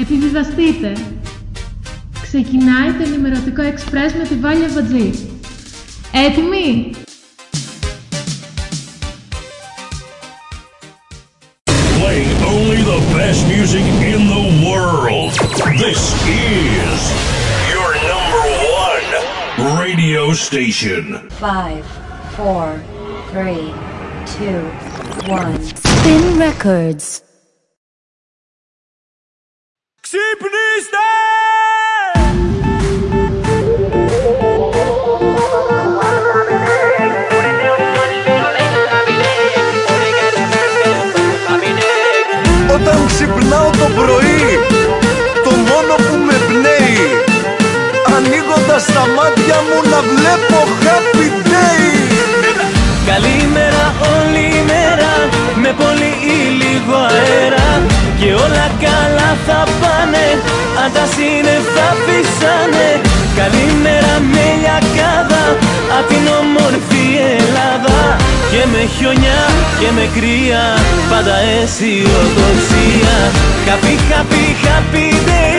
Επιβιβαστείτε! Ξεκινάει το ενημερωτικό εξπρές με τη Βάλια Βατζή. Έτοιμοι! Playing only the best music in the world. This is your number one radio station. Five, four, three, two, one. Spin Records. Ξυπνήστε! Όταν ξυπνάω το πρωί Το μόνο που με πνέει Ανοίγοντας τα μάτια μου να βλέπω happy day Καλημέρα όλη η μέρα Με πολύ ή λίγο αέρα Και όλα καλά θα πάνε Αν τα σύννεφα φυσάνε Καλημέρα με λιακάδα Απ' την όμορφη Ελλάδα. Και με χιονιά και με κρύα Πάντα αισιοδοξία. Happy, happy, happy day.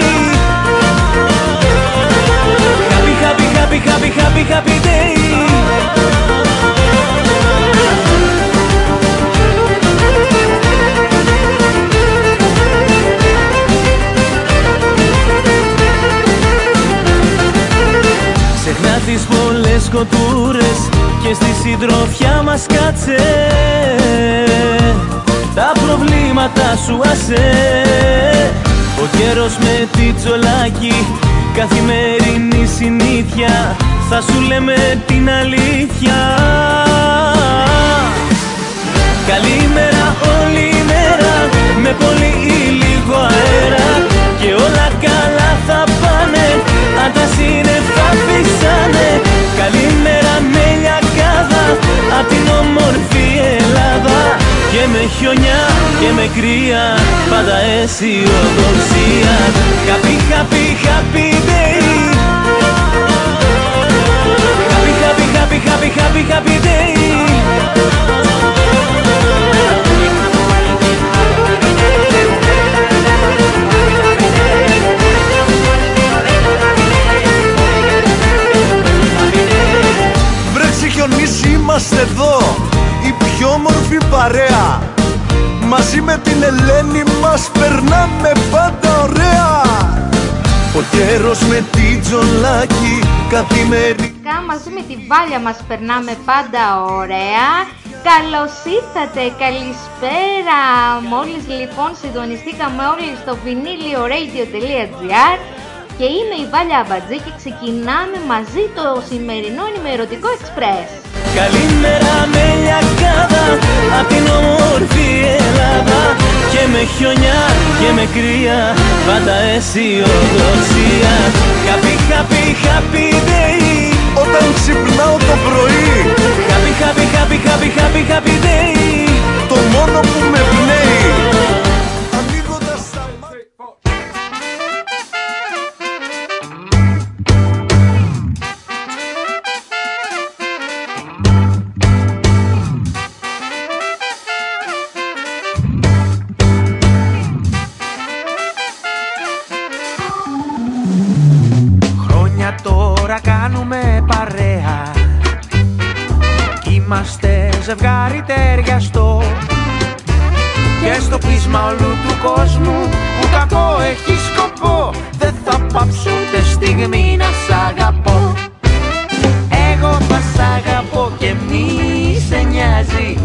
Happy, happy, happy, happy, happy, happy day Ξεχνάς τις πολλές κοτούρες και στη συντροφιά μας κάτσε. Τα προβλήματα σου άσε. Ο καιρός με τη τσολάκι Καθημερινή συνήθεια Θα σου λέμε την αλήθεια. Καλημέρα όλη η μέρα Με πολύ ή λίγο αέρα Και όλα καλά θα πάνε Αν τα σύννεφα φυσάνε Καλημέρα με λιακάδα Απ' την όμορφη Ελλάδα. Και με χιονιά και με κρύα Πάντα αισιοδοξία Happy, happy, happy day. Happy, happy, happy, happy, happy, happy day είμαστε εδώ Η πιο όμορφη παρέα Μαζί με την Ελένη μας περνάμε πάντα ωραία Ο καιρός με τη τζολάκι καθημερινή Φυσικά μαζί με τη Βάλια μας περνάμε πάντα ωραία. Καλώς ήρθατε, καλησπέρα. Μόλις λοιπόν συντονιστήκαμε όλοι στο vinylioradio.gr και είμαι η Βάλια Αμπατζή και ξεκινάμε μαζί το σημερινό ενημερωτικό εξπρές. Καλημέρα με λιακάδα Απ' την όμορφη Ελλάδα. Και με χιονιά και με κρύα Πάντα αισιοδοξία Happy, happy, happy day. Όταν ξυπνάω το πρωί. Happy, happy, happy, happy, happy, happy day. Το μόνο που με Είμαστε ζευγάρι ταιριαστό Και στο πείσμα όλου του κόσμου Που κακό έχει σκοπό. Δεν θα πάψω ούτε στιγμή να σ' αγαπώ. Εγώ θα σ' αγαπώ και μη σε νοιάζει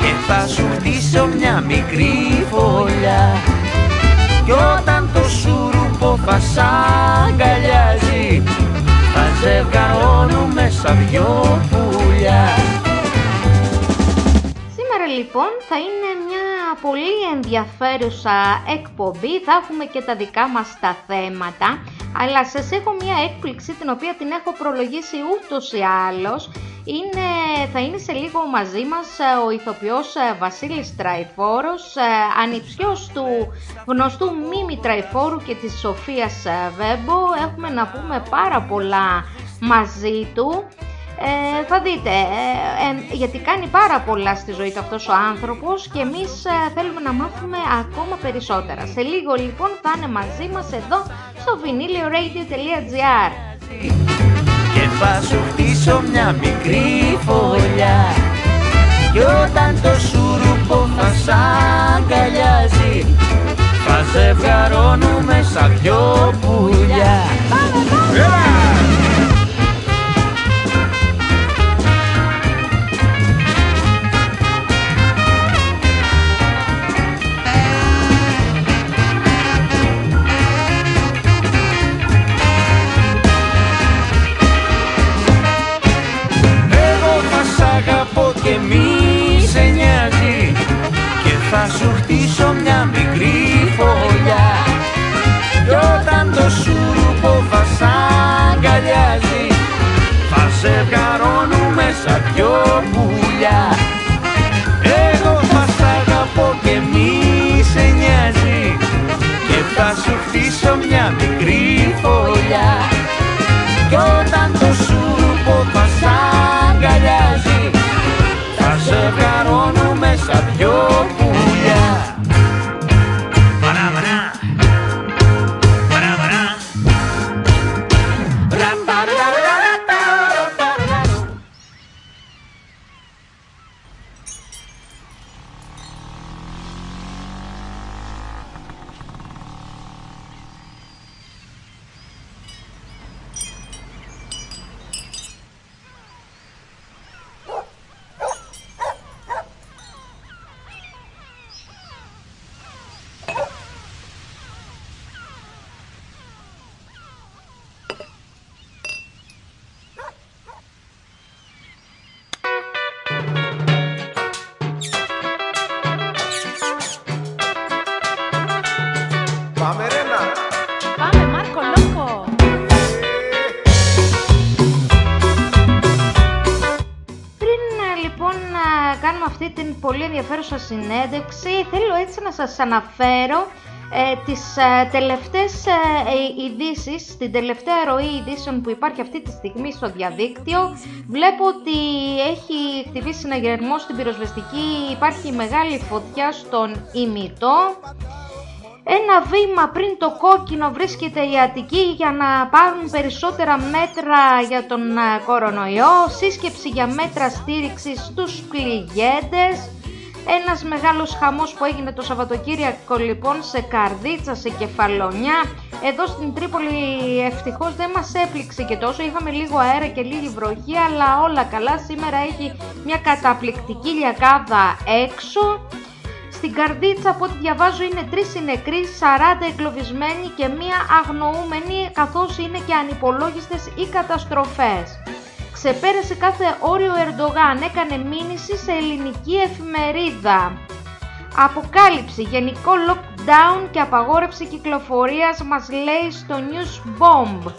Και θα σου χτίσω μια μικρή φωλιά. Κι όταν το σουρουπό θα σ' αγκαλιάζει Θα ζευγαρώνουμε σαν δυο πουλιά. Σήμερα λοιπόν θα είναι μια πολύ ενδιαφέρουσα εκπομπή, θα έχουμε και τα δικά μας τα θέματα, αλλά σας έχω μια έκπληξη την οποία την έχω προλογίσει ούτως ή άλλως. Είναι, θα είναι σε λίγο μαζί μας ε, ο ηθοποιός ε, Βασίλης Τραϊφόρος, ε, ανιψιός του γνωστού Μίμη Τραϊφόρου και της Σοφίας ε, Βέμπο. Έχουμε να πούμε πάρα πολλά μαζί του. Ε, θα δείτε, ε, γιατί κάνει πάρα πολλά στη ζωή του αυτός ο άνθρωπος και εμείς θέλουμε να μάθουμε ακόμα περισσότερα. Σε λίγο λοιπόν θα είναι μαζί μας εδώ στο vinylioradio.gr Και θα σου χτίσω μια μικρή φωλιά. Κι όταν το σουρουπό θα σ' αγκαλιάζει Θα ζευγαρώνουμε σαν δυο πουλιά. Εγώ μικρή φωλιά Κι όταν το σουρουπό συνέντευξη, θέλω έτσι να σας αναφέρω ε, τις ε, τελευταίες ε, ε, ειδήσεις, την τελευταία ροή ειδήσεων που υπάρχει αυτή τη στιγμή στο διαδίκτυο. Βλέπω ότι έχει χτυπήσει συναγερμό στην πυροσβεστική, υπάρχει μεγάλη φωτιά στον ημιτό. Ένα βήμα πριν το κόκκινο βρίσκεται η Αττική για να πάρουν περισσότερα μέτρα για τον α, κορονοϊό, σύσκεψη για μέτρα στήριξης στους πληγέντες, ένας μεγάλος χαμός που έγινε το Σαββατοκύριακο λοιπόν σε Καρδίτσα, σε Κεφαλονιά. Εδώ στην Τρίπολη ευτυχώς δεν μας έπληξε και τόσο, είχαμε λίγο αέρα και λίγη βροχή, αλλά όλα καλά. Σήμερα έχει μια καταπληκτική λιακάδα έξω. Στην Καρδίτσα, από ό,τι διαβάζω, είναι τρεις οι νεκροί, 40 εγκλωβισμένοι και μία αγνοούμενη, καθώς είναι και ανυπολόγιστες οι καταστροφές. Ξεπέρασε κάθε όριο Ερντογάν, έκανε μήνυση σε ελληνική εφημερίδα. Αποκάλυψη, γενικό lockdown και απαγόρευση κυκλοφορίας μας λέει στο News Bomb.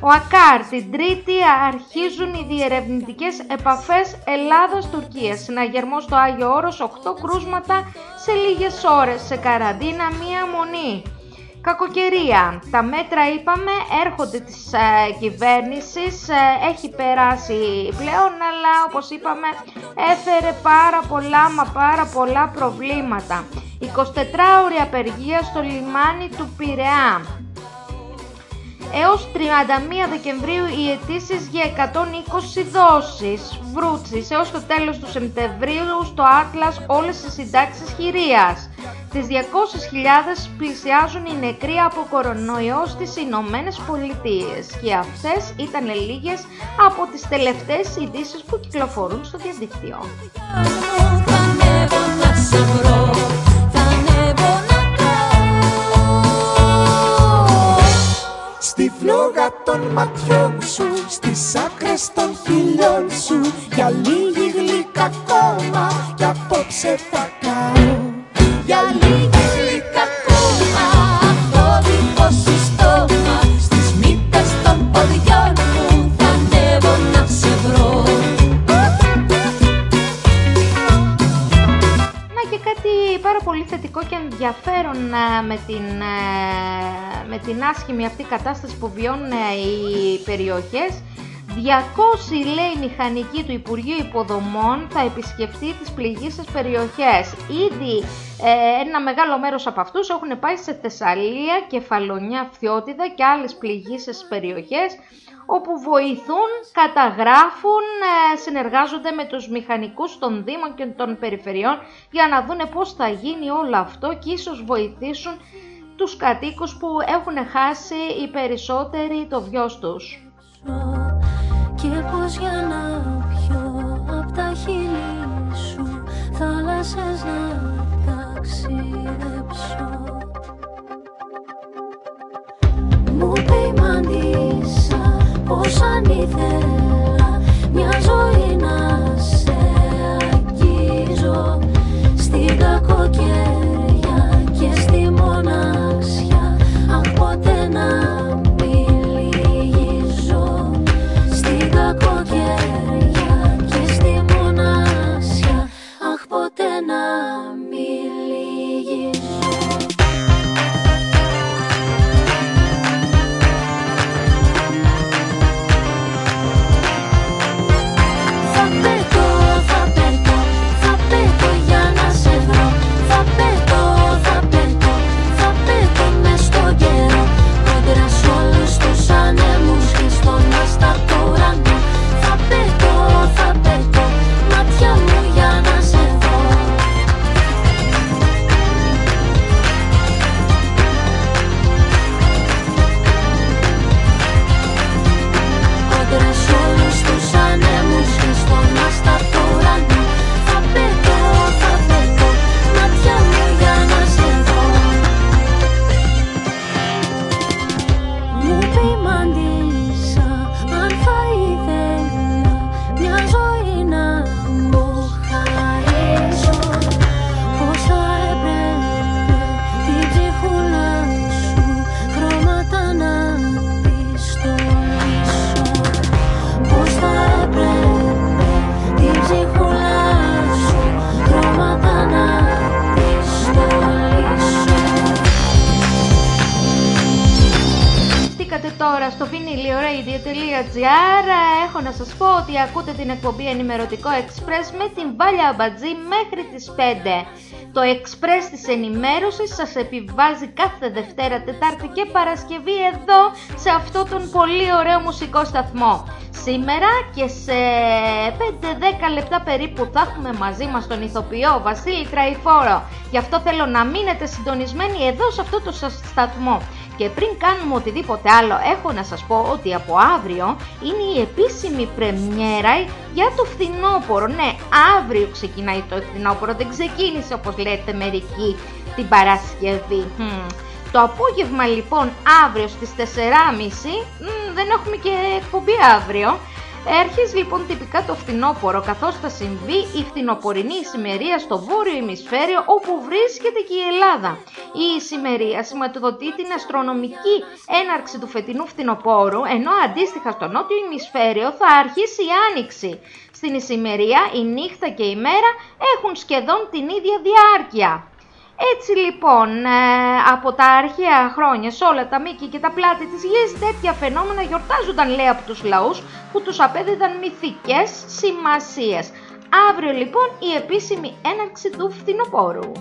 Ο ΑΚΑΡ την Τρίτη αρχίζουν οι διερευνητικές επαφές Ελλάδας-Τουρκίας. Συναγερμό στο Άγιο Όρος, 8 κρούσματα σε λίγες ώρες. Σε καραντίνα μία μονή. Κακοκαιρία. Τα μέτρα είπαμε έρχονται της ε, κυβέρνησης, ε, έχει περάσει πλέον, αλλά όπως είπαμε έφερε πάρα πολλά μα πάρα πολλά προβλήματα. 24 ώρια απεργία στο λιμάνι του Πειραιά. Έως 31 Δεκεμβρίου οι αιτήσεις για 120 δόσεις βρούτσης. Έως το τέλος του Σεπτεμβρίου στο Άτλας όλες οι συντάξεις χειρίας. Τις 200.000 πλησιάζουν οι νεκροί από κορονοϊός στις Ηνωμένες Πολιτείες και αυτές ήταν λίγες από τις τελευταίες ειδήσεις που κυκλοφορούν στο διαδίκτυο. Στη φλόγα των ματιών σου, στις άκρες των χιλιών σου. Για λίγη γλυκά ακόμα κι απόψε θα καώ Για λίγη ενδιαφέρον ε, με την, ε, με την άσχημη αυτή κατάσταση που βιώνουν ε, οι περιοχές. 200 λέει μηχανικοί του Υπουργείου Υποδομών θα επισκεφτεί τις πληγήσεις περιοχές. Ήδη ε, ένα μεγάλο μέρος από αυτούς έχουν πάει σε Θεσσαλία, Κεφαλονιά, Φθιώτιδα και άλλες πληγήσεις περιοχές όπου βοηθούν, καταγράφουν, ε, συνεργάζονται με τους μηχανικούς των Δήμων και των Περιφερειών για να δούνε πώς θα γίνει όλο αυτό και ίσως βοηθήσουν τους κατοίκους που έχουν χάσει οι περισσότεροι το βιός τους. Και πως για να πιω απ' τα χείλη σου θάλασσες να ταξιδέψω Μου ποιμαντήσα πως αν ήθελα μια ζωή να σε αγγίζω στην κακοκαιρία την εκπομπή Ενημερωτικό Express με την Βάλια Αμπατζή μέχρι τις 5. Το Express της ενημέρωσης σας επιβάζει κάθε Δευτέρα, Τετάρτη και Παρασκευή εδώ σε αυτό τον πολύ ωραίο μουσικό σταθμό. Σήμερα και σε 5-10 λεπτά περίπου θα έχουμε μαζί μας τον ηθοποιό Βασίλη Τραϊφόρο. Γι' αυτό θέλω να μείνετε συντονισμένοι εδώ σε αυτό το σας σταθμό. Και πριν κάνουμε οτιδήποτε άλλο, έχω να σας πω ότι από αύριο είναι η επίσημη πρεμιέρα για το φθινόπωρο. Ναι, αύριο ξεκινάει το φθινόπωρο, δεν ξεκίνησε όπως λέτε μερικοί την Παρασκευή. Μμμ. Το απόγευμα λοιπόν αύριο στις 4.30 μ, δεν έχουμε και εκπομπή αύριο. Αρχίζει λοιπόν τυπικά το φθινόπωρο καθώς θα συμβεί η φθινοπορεινή ησημερία στο βόρειο ημισφαίριο όπου βρίσκεται και η Ελλάδα. Η ησημερία σηματοδοτεί την αστρονομική έναρξη του φετινού φθινοπόρου ενώ αντίστοιχα στο νότιο ημισφαίριο θα αρχίσει η άνοιξη. Στην ησημερία η νύχτα και η μέρα έχουν σχεδόν την ίδια διάρκεια. Έτσι λοιπόν, ε, από τα αρχαία χρόνια σε όλα τα μήκη και τα πλάτη της γης τέτοια φαινόμενα γιορτάζονταν λέει από τους λαούς που τους απέδιδαν μυθικές σημασίες. Αύριο λοιπόν η επίσημη έναρξη του φθινοπόρου.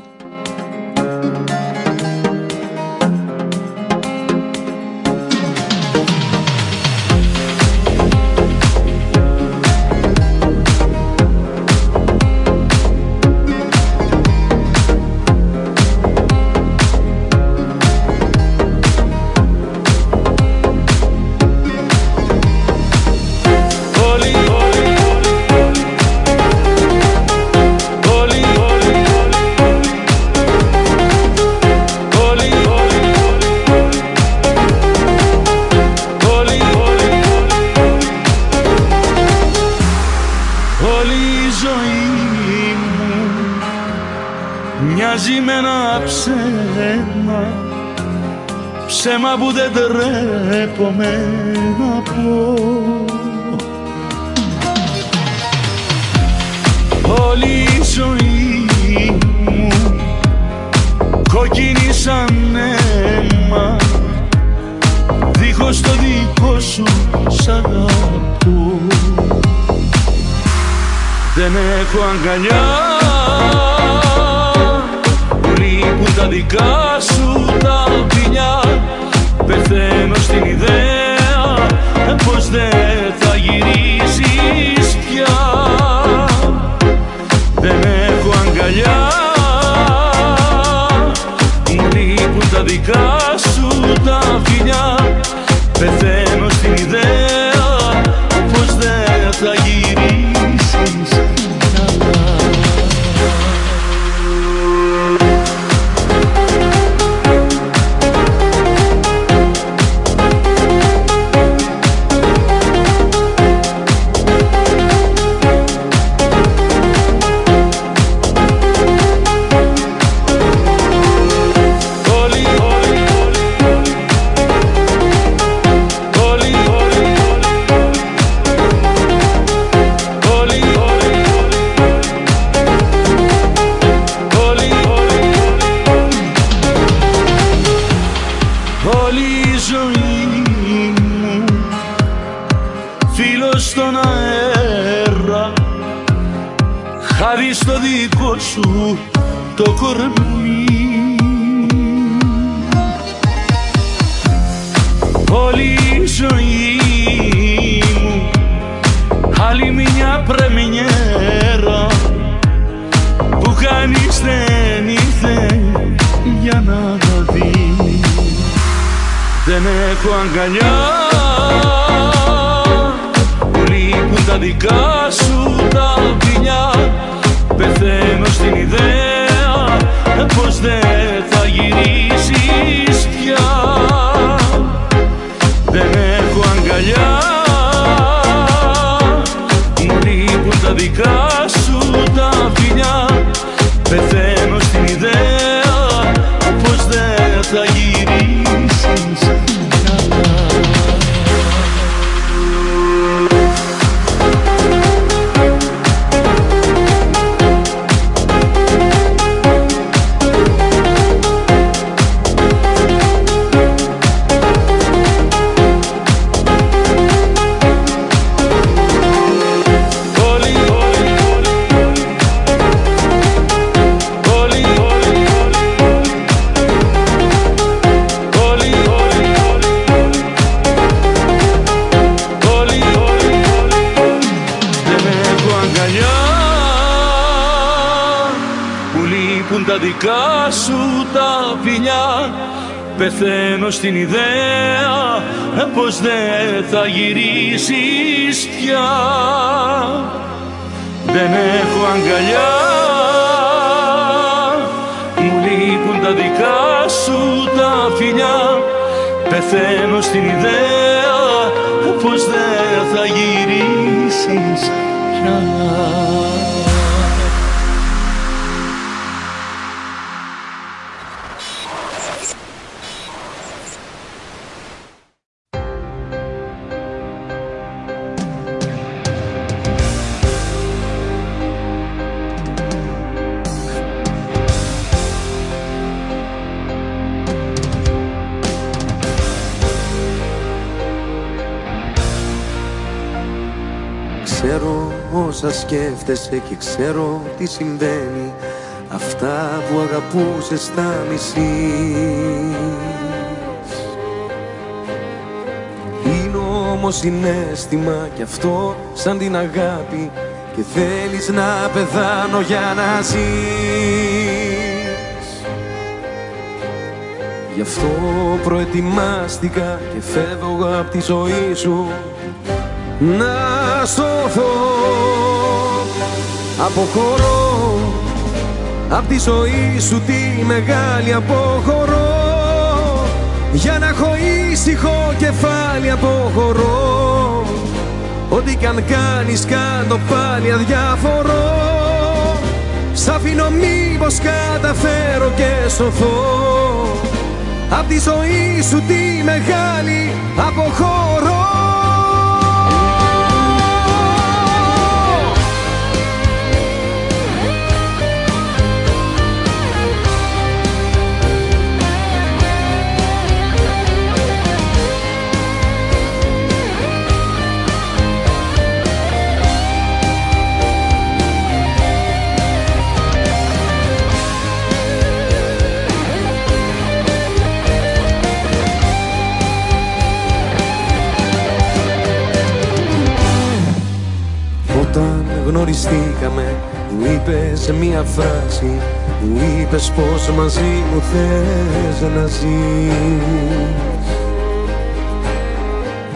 Δεν έχω αγκαλιά. Που λείπουν τα δικά σου τα ποινιά Πεθαίνω στην ιδέα Πως δεν θα γυρίσεις πια. Δεν έχω αγκαλιά. Μου λείπουν τα δικά Πεθαίνω στην ιδέα Ξέρω όσα σκέφτεσαι και ξέρω τι συμβαίνει. Αυτά που αγαπούσες τα μισείς. Είναι όμως συνέστημα κι αυτό σαν την αγάπη Και θέλεις να πεθάνω για να ζεις. Γι' αυτό προετοιμάστηκα και φεύγω από τη ζωή σου. Να σωθώ Αποχωρώ Απ' τη ζωή σου τη μεγάλη αποχωρώ. Για να έχω ήσυχο κεφάλι αποχωρώ. Ό,τι κι αν κάνεις κάτω πάλι αδιαφορώ Σ' αφήνω μήπως καταφέρω και σωθώ. Απ' τη ζωή σου τη μεγάλη αποχωρώ γνωριστήκαμε Μου είπες μία φράση Μου είπες πως μαζί μου θες να ζεις.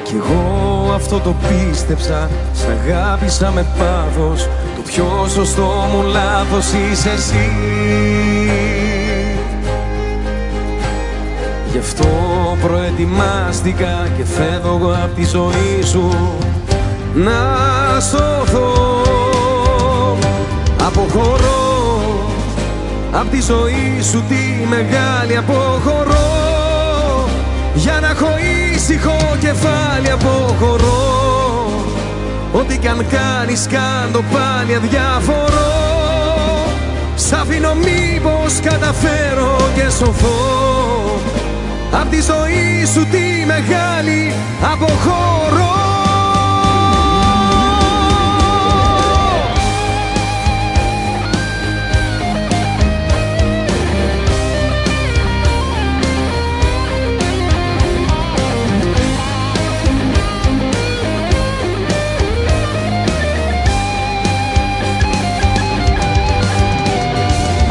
Κι εγώ αυτό το πίστεψα Σ' αγάπησα με πάθος Το πιο σωστό μου λάθος είσαι εσύ. Γι' αυτό προετοιμάστηκα και φεύγω από τη ζωή σου να σωθώ Αποχωρώ. Απ' τη ζωή σου τη μεγάλη αποχωρώ. Για να έχω ήσυχο κεφάλι αποχωρώ. Ό,τι κι αν κάνεις κάντο πάλι αδιαφορώ. Σ' αφήνω μήπως καταφέρω και σωθώ. Απ' τη ζωή σου τη μεγάλη αποχωρώ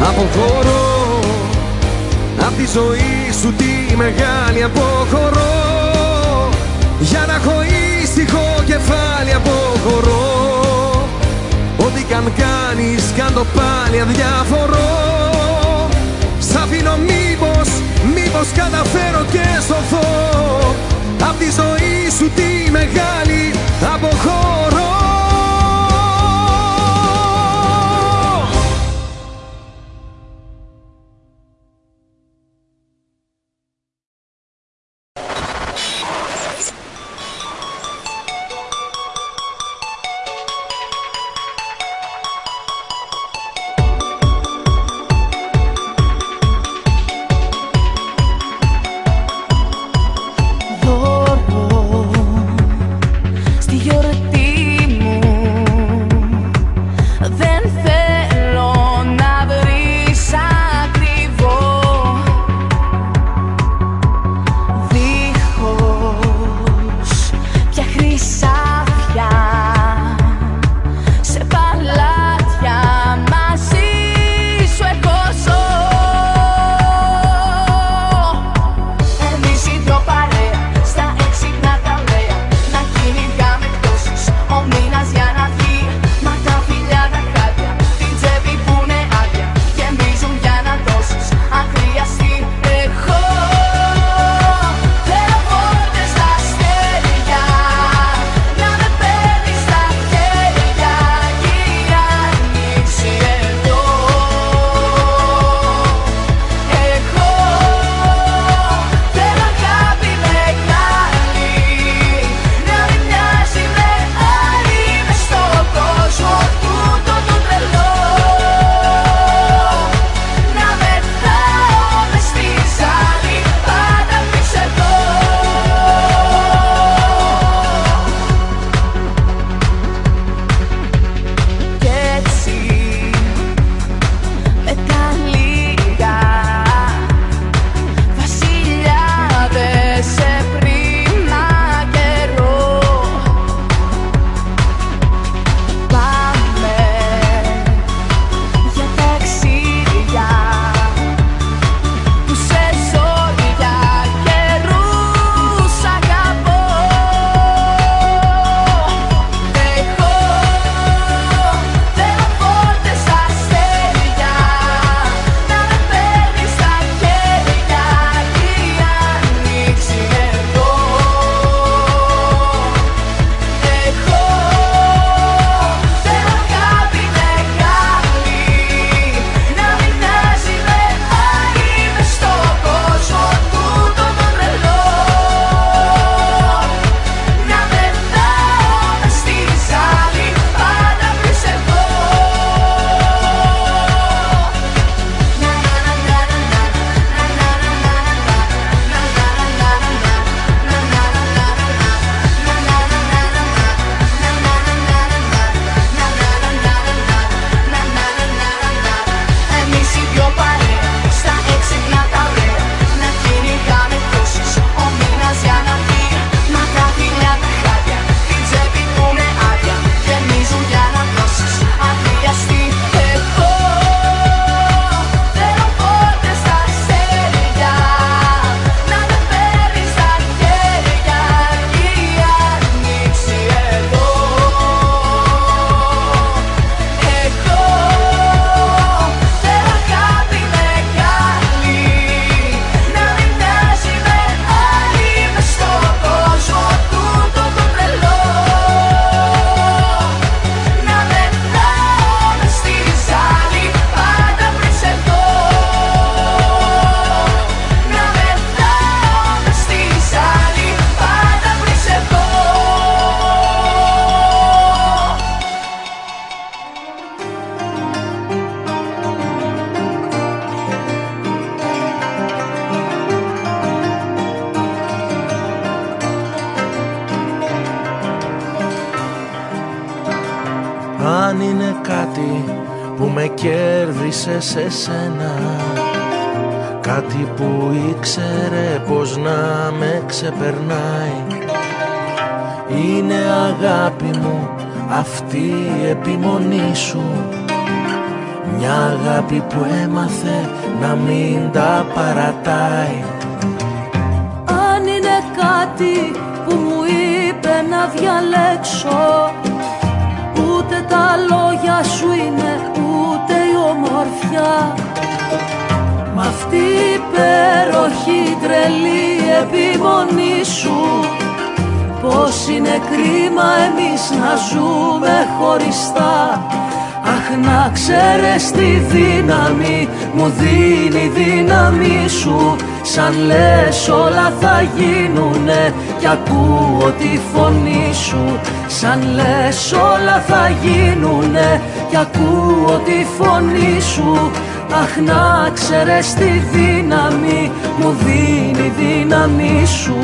Αποχωρώ Απ' τη ζωή σου τη μεγάλη αποχωρώ. Για να έχω ήσυχο κεφάλι αποχωρώ Ό,τι κι αν κάνεις κάν το πάλι αδιαφορώ. Σ' αφήνω μήπως, μήπως καταφέρω και σωθώ. Απ' τη ζωή σου τη μεγάλη αποχωρώ είναι κάτι που με κέρδισε σε σένα. Κάτι που ήξερε πως να με ξεπερνάει. Είναι αγάπη μου αυτή η επιμονή σου. Μια αγάπη που έμαθε να μην τα παρατάει. Αν είναι κάτι που μου είπε να διαλέξω Ούτε τα λόγια σου είναι ούτε η ομορφιά. Μ' αυτή η υπέροχη τρελή επιμονή σου Πως είναι κρίμα εμείς να ζούμε χωριστά. Αχ να ξέρεις τη δύναμη μου δίνει η δύναμη σου. Σαν λες όλα θα γίνουνε κι ακούω τη φωνή σου Σαν λες όλα θα γίνουνε. Κι ακούω τη φωνή σου Αχ να ξέρεις τη δύναμη μου δίνει η δύναμη σου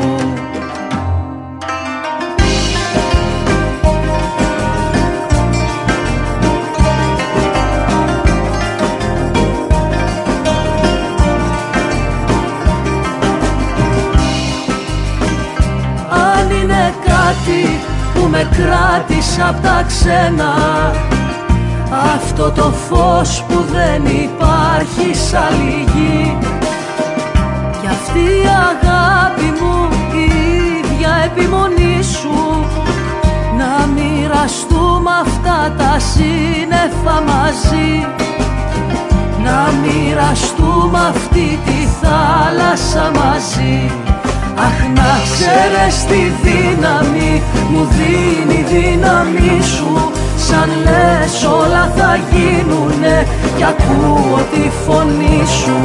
απ' τα ξένα Αυτό το φως που δεν υπάρχει σ' άλλη γη. Κι αυτή η αγάπη μου η ίδια επιμονή σου. Να μοιραστούμε αυτά τα σύννεφα μαζί. Να μοιραστούμε αυτή τη θάλασσα μαζί Αχ να ξέρεις τη δύναμη μου δίνει η δύναμη σου. Σαν λες όλα θα γίνουνε κι ακούω τη φωνή σου.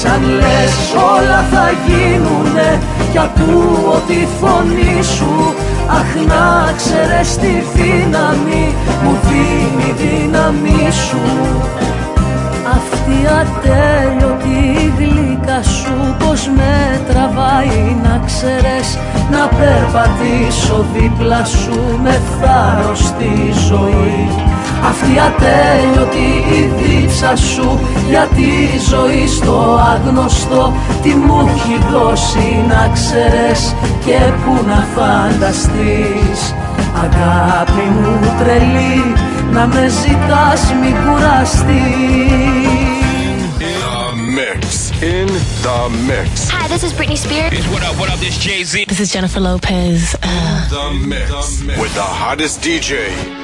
Σαν λες όλα θα γίνουνε κι ακούω τη φωνή σου. Αχ να ξέρεις τη δύναμη μου δίνει η δύναμη σου. Αυτή η ατέλειωτη γλυκά σου πως με τραβάει να ξέρεις Να περπατήσω δίπλα σου με θάρρος στη ζωή Αυτή η ατέλειωτη η δίψα σου για τη ζωή στο άγνωστο Τι μου έχει δώσει να ξέρεις και που να φανταστείς Αγάπη μου τρελή να με ζητάς μη κουραστείς The mix. In the mix. Hi, this is Britney Spears. What up, what up, this Jay Z. This is Jennifer Lopez. Uh, The mix. With the hottest DJ.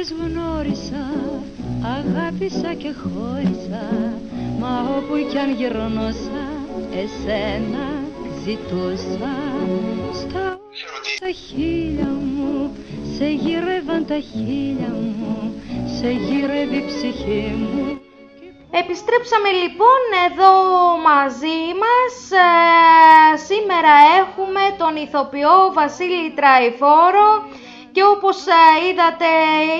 Πολλές αγάπες γνώρισα, αγάπησα και χώρισα. Μα όπου κι αν γυρνώσα, εσένα ζητούσα. Στα τα χείλια μου, σε γύρευαν τα χείλια μου Σε γύρευε η ψυχή μου. Επιστρέψαμε λοιπόν εδώ μαζί μας. Ε, σήμερα έχουμε τον ηθοποιό Βασίλη Τραϊφόρο και όπως ε, είδατε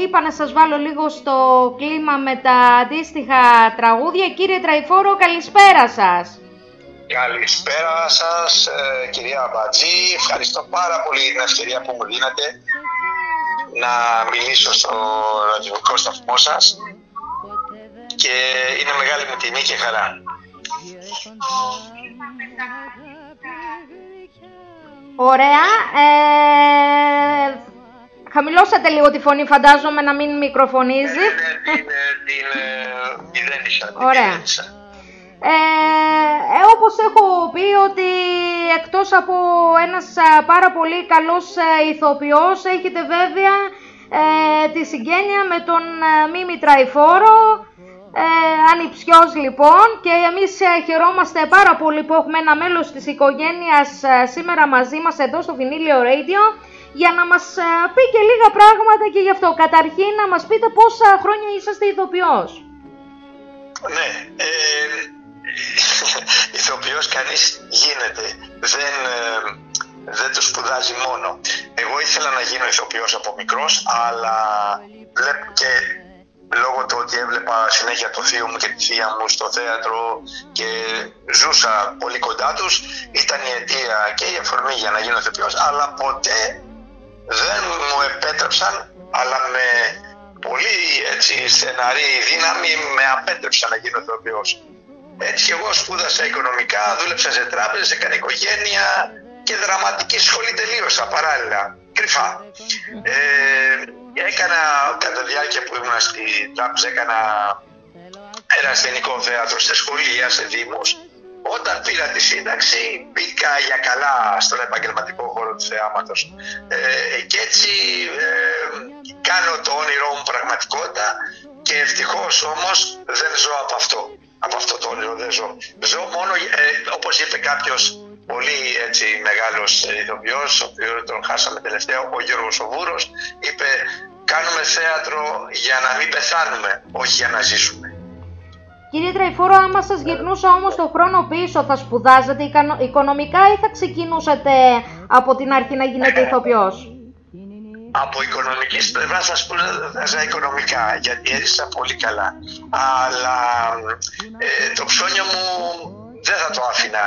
είπα να σας βάλω λίγο στο κλίμα με τα αντίστοιχα τραγούδια. Κύριε Τραϊφόρο καλησπέρα σας. Καλησπέρα σας ε, κυρία Μπατζή. Ευχαριστώ πάρα πολύ για την ευκαιρία που μου δίνετε να μιλήσω στο ραδιοφωνικό σταθμό σας και είναι μεγάλη μου τιμή και χαρά. Ωραία. Ε, χαμηλώσατε λίγο τη φωνή φαντάζομαι να μην μικροφωνίζει. Ωραία. Ε, ε, όπως έχω πει ότι εκτός από ένας α, πάρα πολύ καλός α, ηθοποιός έχετε βέβαια ε, τη συγγένεια με τον α, Μίμη Τραϊφόρο ε, ανιψιός λοιπόν και εμείς ε, χαιρόμαστε πάρα πολύ που έχουμε ένα μέλος της οικογένειας ε, σήμερα μαζί μας εδώ στο Βινίλιο Radio για να μας ε, πει και λίγα πράγματα και γι' αυτό. Καταρχήν να μας πείτε πόσα χρόνια είσαστε ηθοποιός. Ναι, ε, ηθοποιός κανείς γίνεται. Δεν, ε, δεν το σπουδάζει μόνο. Εγώ ήθελα να γίνω ηθοποιός από μικρός, αλλά βλέπω και λόγω του ότι έβλεπα συνέχεια το θείο μου και τη θεία μου στο θέατρο και ζούσα πολύ κοντά τους, ήταν η αιτία και η αφορμή για να γίνω ηθοποιός, αλλά ποτέ δεν μου επέτρεψαν, αλλά με πολύ έτσι, στεναρή δύναμη με απέτρεψαν να γίνω ηθοποιός. Έτσι και εγώ σπούδασα οικονομικά, δούλεψα σε τράπεζες, έκανα οικογένεια και δραματική σχολή τελείωσα παράλληλα, κρυφά. Ε, έκανα, κατά τη διάρκεια που ήμουν στη τράπεζα, έκανα ένα ασθενικό θέατρο σε σχολεία, σε δήμους. Όταν πήρα τη σύνταξη, μπήκα για καλά στον επαγγελματικό χώρο του θεάματος. Ε, και έτσι ε, κάνω το όνειρό μου πραγματικότητα και ευτυχώς όμως δεν ζω από αυτό. Από αυτό το όνειρο δεν ζω. Ζω μόνο, ε, όπως είπε κάποιος πολύ έτσι μεγάλος ηθοποιός, ο οποίος τον χάσαμε τελευταία, ο Γιώργος Οβούρος, είπε κάνουμε θέατρο για να μην πεθάνουμε, όχι για να ζήσουμε. Κύριε Τραϊφόρο, άμα σας γυρνούσα όμως το χρόνο πίσω, θα σπουδάζετε οικονο- οικονομικά ή θα ξεκινούσατε από την αρχή να γίνετε ηθοποιός; Από οικονομική πλευρά θα σπούδαζα οικονομικά, γιατί έζησα πολύ καλά. Αλλά ε, το ψώνιο μου δεν θα το άφηνα.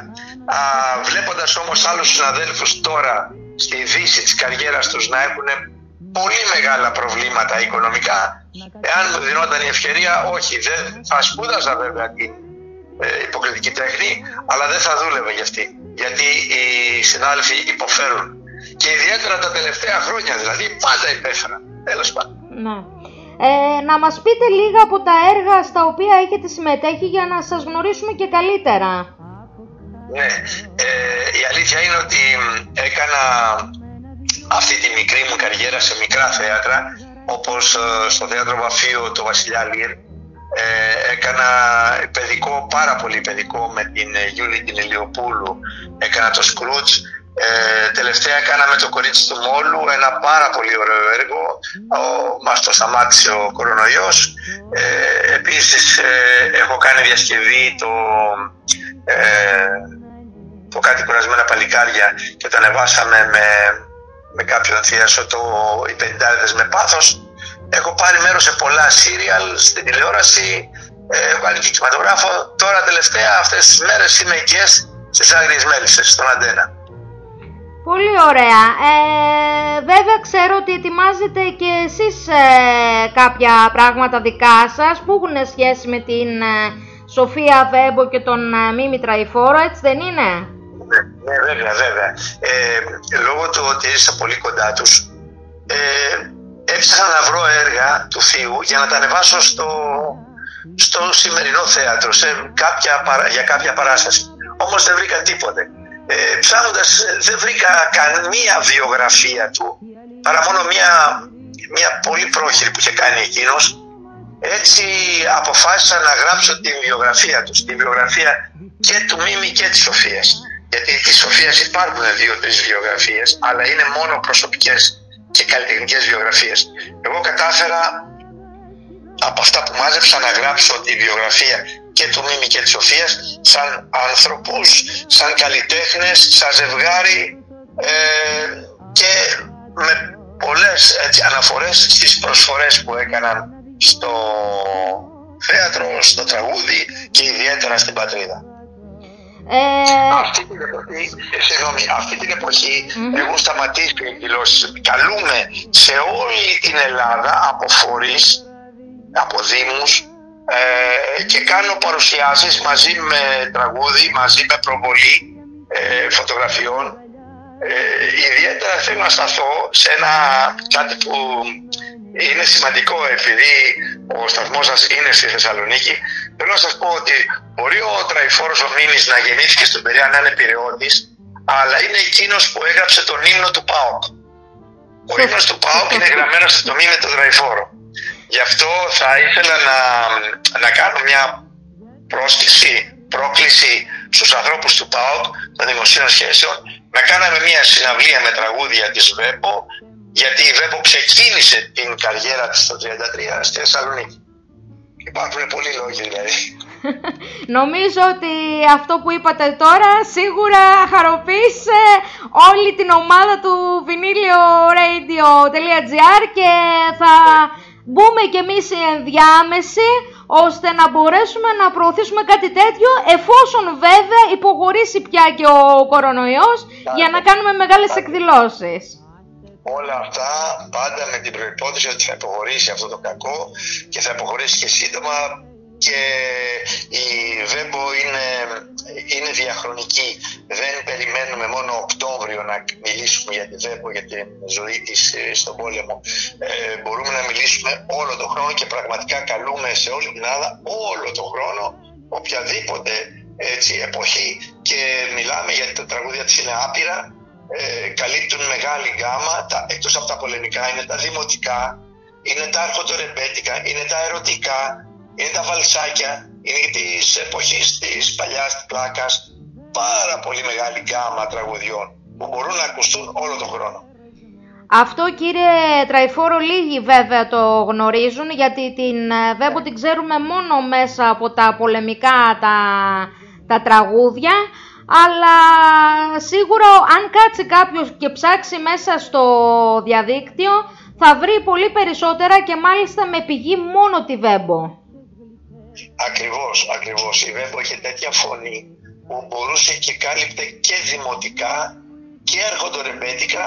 Α, βλέποντας όμως άλλους συναδέλφους τώρα στη δύση της καριέρας τους να έχουν πολύ μεγάλα προβλήματα οικονομικά, εάν μου δινόταν η ευκαιρία, όχι, δεν θα σπούδαζα βέβαια την ε, υποκριτική τέχνη, αλλά δεν θα δούλευα για αυτή. Γιατί οι συνάδελφοι υποφέρουν. Και ιδιαίτερα τα τελευταία χρόνια, δηλαδή πάντα υπέφεραν. Τέλος πάντων. Ναι. Ε, να μας πείτε λίγα από τα έργα στα οποία έχετε συμμετέχει για να σας γνωρίσουμε και καλύτερα. Ναι, ε, η αλήθεια είναι ότι έκανα αυτή τη μικρή μου καριέρα σε μικρά θέατρα, όπως ε, στο θέατρο Βαφείο το Βασιλιά Λίρ. Ε, έκανα παιδικό, πάρα πολύ παιδικό με την ε, Γιούλη την Ηλιοπούλου. Έκανα το Σκρούτς. Ε, τελευταία κάναμε το κορίτσι του Μόλου, ένα πάρα πολύ ωραίο έργο. Ο, μας το σταμάτησε ο κορονοϊός. Ε, επίσης ε, έχω κάνει διασκευή το, ε, το κάτι κουρασμένα παλικάρια και το ανεβάσαμε με, με κάποιον θείασο το «Οι πεντάδες με πάθος». Έχω πάρει μέρος σε πολλά σύριαλ στην τηλεόραση, ε, έχω κάνει και κινηματογράφο. Τώρα τελευταία αυτές τις μέρες είμαι guest στις Άγριες Μέλισσες, στον Αντένα. Πολύ ωραία. Ε, βέβαια ξέρω ότι ετοιμάζετε και εσείς ε, κάποια πράγματα δικά σας που έχουν σχέση με την ε, Σοφία Βέμπο και τον ε, Μίμη Τραϊφόρο, έτσι δεν είναι; Ναι, ναι βέβαια, βέβαια. Ε, λόγω του ότι έζησα πολύ κοντά τους, ε, έψαχνα να βρω έργα του θείου για να τα ανεβάσω στο, στο σημερινό θέατρο, σε κάποια, παρα- για κάποια παράσταση. Όμως δεν βρήκα τίποτε. Ε, ψάχνοντας δεν βρήκα καμία βιογραφία του, παρά μόνο μια, μια πολύ πρόχειρη που είχε κάνει εκείνος. Έτσι αποφάσισα να γράψω τη βιογραφία του, τη βιογραφία και του Μίμη και της Σοφίας. Γιατί της Σοφίας υπάρχουν δύο-τρεις βιογραφίες, αλλά είναι μόνο προσωπικές και καλλιτεχνικές βιογραφίες. Εγώ κατάφερα από αυτά που μάζεψα να γράψω τη βιογραφία και του Μίμη και της Σοφίας σαν άνθρωπους, σαν καλλιτέχνες, σαν ζευγάρι ε, και με πολλές έτσι, αναφορές στις προσφορές που έκαναν στο θέατρο, στο τραγούδι και ιδιαίτερα στην πατρίδα. Ε, Αυτή την εποχή, ε, συγγνώμη, αυτή την εποχή έχουν σταματήσει οι εκδηλώσεις. Καλούμε σε όλη την Ελλάδα από φορείς, από δήμους ε, και κάνω παρουσιάσεις μαζί με τραγούδι, μαζί με προβολή ε, φωτογραφιών. Ε, ιδιαίτερα θέλω να σταθώ σε ένα κάτι που είναι σημαντικό επειδή ο σταθμός σας είναι στη Θεσσαλονίκη. Θέλω να σας πω ότι μπορεί ο Τραϊφόρος ο Μίμης να γεννήθηκε στον Περιά να είναι πυρεώτης, αλλά είναι εκείνος που έγραψε τον ύμνο του ΠΑΟΚ. Ο ύμνος του ΠΑΟΚ είναι γραμμένος στο μήνυμα του Τραϊφόρο. Γι' αυτό θα ήθελα να, να κάνω μια πρόσκληση, πρόκληση στους ανθρώπους του ΠΑΟΚ, των δημοσίων σχέσεων, να κάναμε μια συναυλία με τραγούδια της ΒΕΠΟ, γιατί η ΒΕΠΟ ξεκίνησε την καριέρα της το 1933 στη Θεσσαλονίκη. Υπάρχουν πολλοί λόγοι δηλαδή. Νομίζω ότι αυτό που είπατε τώρα σίγουρα χαροποίησε όλη την ομάδα του vinylioradio.gr και θα μπούμε κι εμείς η ενδιάμεση ώστε να μπορέσουμε να προωθήσουμε κάτι τέτοιο εφόσον βέβαια υποχωρήσει πια και ο κορονοϊός για να κάνουμε μεγάλες εκδηλώσεις. Όλα αυτά πάντα με την προϋπόθεση ότι θα υποχωρήσει αυτό το κακό και θα υποχωρήσει και σύντομα και η Βέμπο είναι, είναι διαχρονική. Δεν περιμένουμε μόνο Οκτώβριο να μιλήσουμε για τη Βέμπο, για τη ζωή της ε, στον πόλεμο. Ε, μπορούμε να μιλήσουμε όλο τον χρόνο και πραγματικά καλούμε σε όλη την Ελλάδα όλο τον χρόνο οποιαδήποτε έτσι, εποχή και μιλάμε γιατί τα τραγούδια της είναι άπειρα ε, καλύπτουν μεγάλη γκάμα, τα, εκτός από τα πολεμικά είναι τα δημοτικά, είναι τα αρχοντορεμπέτικα, είναι τα ερωτικά, είναι τα βαλσάκια, είναι της εποχής της παλιάς πλάκας, πάρα πολύ μεγάλη γκάμα τραγουδιών που μπορούν να ακουστούν όλο τον χρόνο. Αυτό κύριε Τραϊφόρο λίγοι βέβαια το γνωρίζουν γιατί την ε, Βέμπο την ξέρουμε μόνο μέσα από τα πολεμικά τα, τα τραγούδια αλλά σίγουρα αν κάτσει κάποιος και ψάξει μέσα στο διαδίκτυο θα βρει πολύ περισσότερα και μάλιστα με πηγή μόνο τη Βέμπο. Ακριβώς, ακριβώς. Η Βέμπο είχε τέτοια φωνή που μπορούσε και κάλυπτε και δημοτικά και αρχοντορεμπέτικα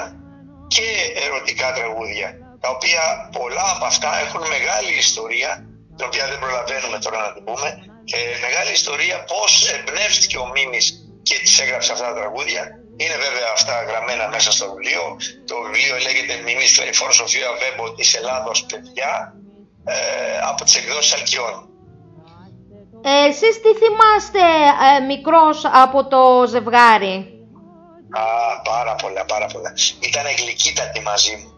και ερωτικά τραγούδια τα οποία πολλά από αυτά έχουν μεγάλη ιστορία την οποία δεν προλαβαίνουμε τώρα να την πούμε και μεγάλη ιστορία πώς εμπνεύστηκε ο Μίμης και τις έγραψε αυτά τα τραγούδια. Είναι βέβαια αυτά γραμμένα μέσα στο βιβλίο. Το βιβλίο λέγεται Μιμής Κλαϊφόρ Σοφία Βέμπο της Ελλάδος παιδιά ε, από τις εκδόσεις Αλκιών. Ε, εσείς τι θυμάστε ε, μικρός από το ζευγάρι; Α, πάρα πολλά, πάρα πολλά. Ήταν γλυκύτατη μαζί μου.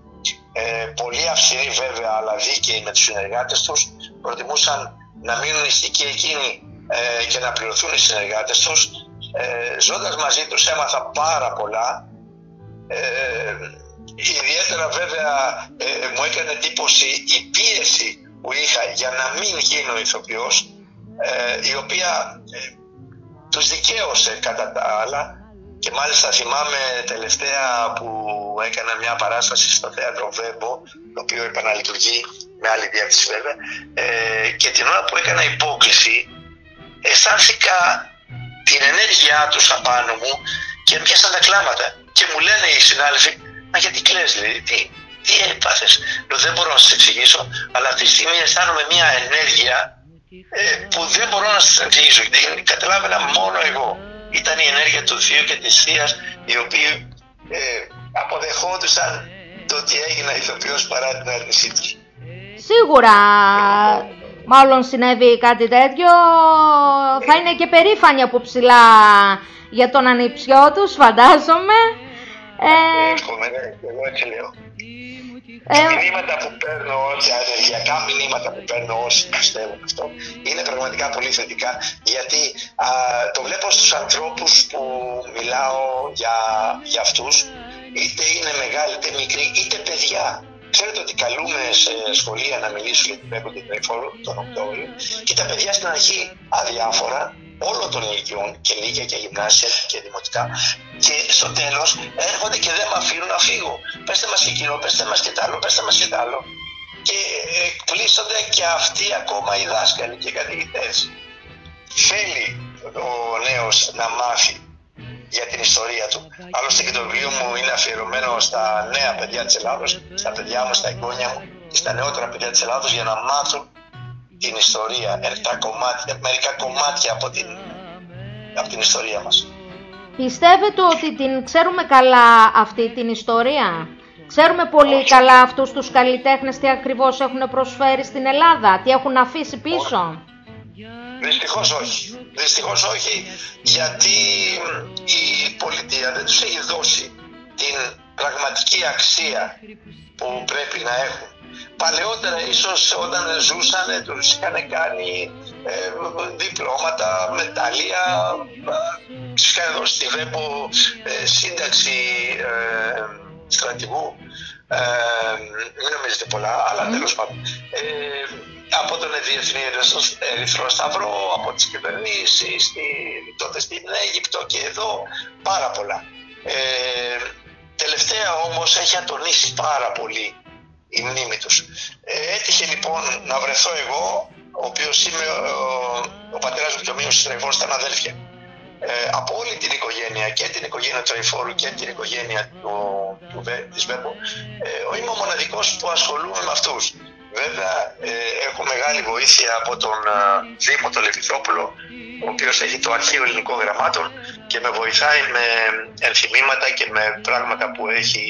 Ε, πολύ αυστηροί βέβαια, αλλά δίκαιοι με τους συνεργάτες τους. Προτιμούσαν να μείνουν ηστικοί εκείνοι ε, και να πληρωθούν οι συνεργάτες τους ε, ζώντας μαζί τους έμαθα πάρα πολλά. Ε, ιδιαίτερα βέβαια ε, μου έκανε εντύπωση η πίεση που είχα για να μην γίνω ηθοποιός, ε, η οποία ε, τους δικαίωσε κατά τα άλλα και μάλιστα θυμάμαι τελευταία που έκανα μια παράσταση στο θέατρο Βέμπο, το οποίο επαναλειτουργεί με άλλη διεύθυνση βέβαια, ε, και την ώρα που έκανα υπόκληση αισθάνθηκα την ενέργειά τους απάνω μου και πιάσαν τα κλάματα. Και μου λένε οι συνάδελφοι, μα γιατί κλαις λέει, τι, τι έπαθες; Δεν μπορώ να σας εξηγήσω, αλλά αυτή τη στιγμή αισθάνομαι μια ενέργεια ε, που δεν μπορώ να σας εξηγήσω. Γιατί καταλάβαινα μόνο εγώ. Ήταν η ενέργεια του Θείου και της Θείας, οι οποίοι ε, αποδεχόντουσαν το ότι έγινα ηθοποιός παρά την άρνησή τους. Σίγουρα μάλλον συνέβη κάτι τέτοιο, θα είναι και περήφανοι από ψηλά για τον ανιψιό τους, φαντάζομαι. Ε, Εύχομαι, ναι, εγώ έτσι λέω. Ε, τα μηνύματα που παίρνω, τα ενεργειακά μηνύματα που παίρνω όσοι πιστεύουν αυτό, είναι πραγματικά πολύ θετικά, γιατί α, το βλέπω στους ανθρώπους που μιλάω για, για αυτούς, είτε είναι μεγάλοι, είτε μικροί, είτε παιδιά. Ξέρετε ότι καλούμε σε σχολεία να μιλήσουν για την ΠΕΠΟ και την τον Οκτώβριο και τα παιδιά στην αρχή αδιάφορα όλων των ηλικιών και λίγια και γυμνάσια και δημοτικά και στο τέλος έρχονται και δεν με αφήνουν να φύγω. Πέστε μας και εκείνο, πέστε μας και τ' άλλο, πέστε μας και τ' άλλο. Και εκπλήσονται και αυτοί ακόμα οι δάσκαλοι και οι καθηγητές. Θέλει ο νέος να μάθει για την ιστορία του. Άλλωστε και το βιβλίο μου είναι αφιερωμένο στα νέα παιδιά της Ελλάδος, στα παιδιά μου, στα εγγόνια μου και στα νεότερα παιδιά της Ελλάδος για να μάθουν την ιστορία, ε, τα κομμάτια, μερικά κομμάτια από την, από την ιστορία μας. Πιστεύετε ότι την ξέρουμε καλά αυτή την ιστορία; Ξέρουμε πολύ καλά αυτούς τους καλλιτέχνες τι ακριβώς έχουν προσφέρει στην Ελλάδα, τι έχουν αφήσει πίσω; Δυστυχώς όχι. Δυστυχώς όχι γιατί η πολιτεία δεν τους έχει δώσει την πραγματική αξία που πρέπει να έχουν. Παλαιότερα ίσως όταν ζούσαν τους είχαν κάνει ε, διπλώματα, μετάλλια, ε, τους είχαν δώσει στη ΒΕΠΟ ε, σύνταξη ε, στρατηγού. Ε, μην νομίζετε πολλά, αλλά τέλος πάντων. Από τον Διεθνή Ερυθρό- Ερυθρό Σταυρό, από τις κυβερνήσεις, στη, τότε στην Αίγυπτο και εδώ, πάρα πολλά. Ε, τελευταία όμως έχει ατονίσει πάρα πολύ η μνήμη τους. Ε, έτυχε λοιπόν να βρεθώ εγώ, ο οποίος είμαι ο, ο πατέρας μου και ο Μίος Τραϊφόρος ήταν αδέλφια. Ε, από όλη την οικογένεια και την οικογένεια του Τραϊφόρου και την οικογένεια του, του, Βε- της Βέμπο, ε, είμαι ο μοναδικός που ασχολούμαι με αυτούς. Βέβαια, ε, έχω μεγάλη βοήθεια από τον ε, Δήμο τον Λεπιθρόπουλο, ο οποίος έχει το αρχείο ελληνικών γραμμάτων και με βοηθάει με ενθυμήματα και με πράγματα που έχει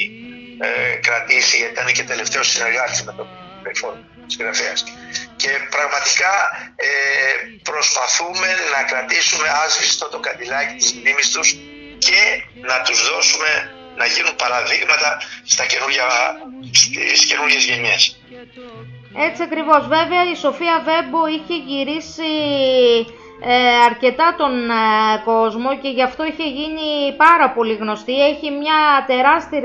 ε, κρατήσει. Ήταν και τελευταίο συνεργάτη με τον Τραϊφόρο, συγγραφέας. Και πραγματικά ε, προσπαθούμε να κρατήσουμε άσβηστο το καντιλάκι της μνήμης τους και να τους δώσουμε να γίνουν παραδείγματα στα καινούργια, στις καινούργιες γενιές. Έτσι ακριβώς. Βέβαια η Σοφία Βέμπο είχε γυρίσει ε, αρκετά τον ε, κόσμο και γι' αυτό είχε γίνει πάρα πολύ γνωστή. Έχει μια τεράστια,